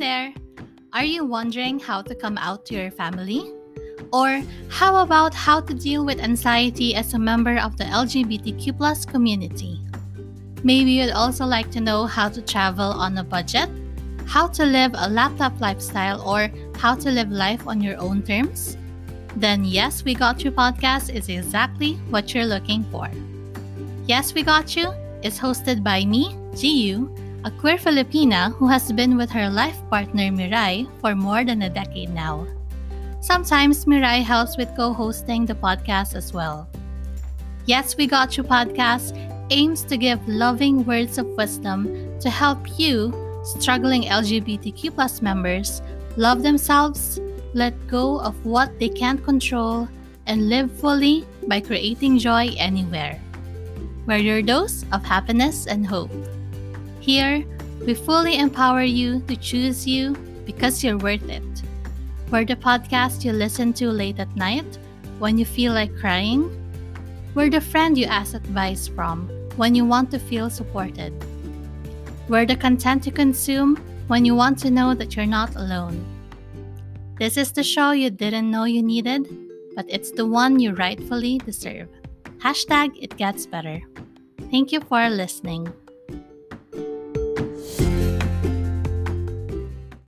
there! Are you wondering how to come out to your family? Or how about how to deal with anxiety as a member of the LGBTQ community? Maybe you'd also like to know how to travel on a budget, how to live a laptop lifestyle, or how to live life on your own terms? Then Yes We Got You podcast is exactly what you're looking for. Yes We Got You is hosted by me, GU, a queer Filipina who has been with her life partner Mirai for more than a decade now. Sometimes Mirai helps with co hosting the podcast as well. Yes, We Got You podcast aims to give loving words of wisdom to help you, struggling LGBTQ plus members, love themselves, let go of what they can't control, and live fully by creating joy anywhere. We're your dose of happiness and hope. Here, we fully empower you to choose you because you're worth it. We're the podcast you listen to late at night when you feel like crying. We're the friend you ask advice from when you want to feel supported. We're the content you consume when you want to know that you're not alone. This is the show you didn't know you needed, but it's the one you rightfully deserve. Hashtag it gets better. Thank you for listening.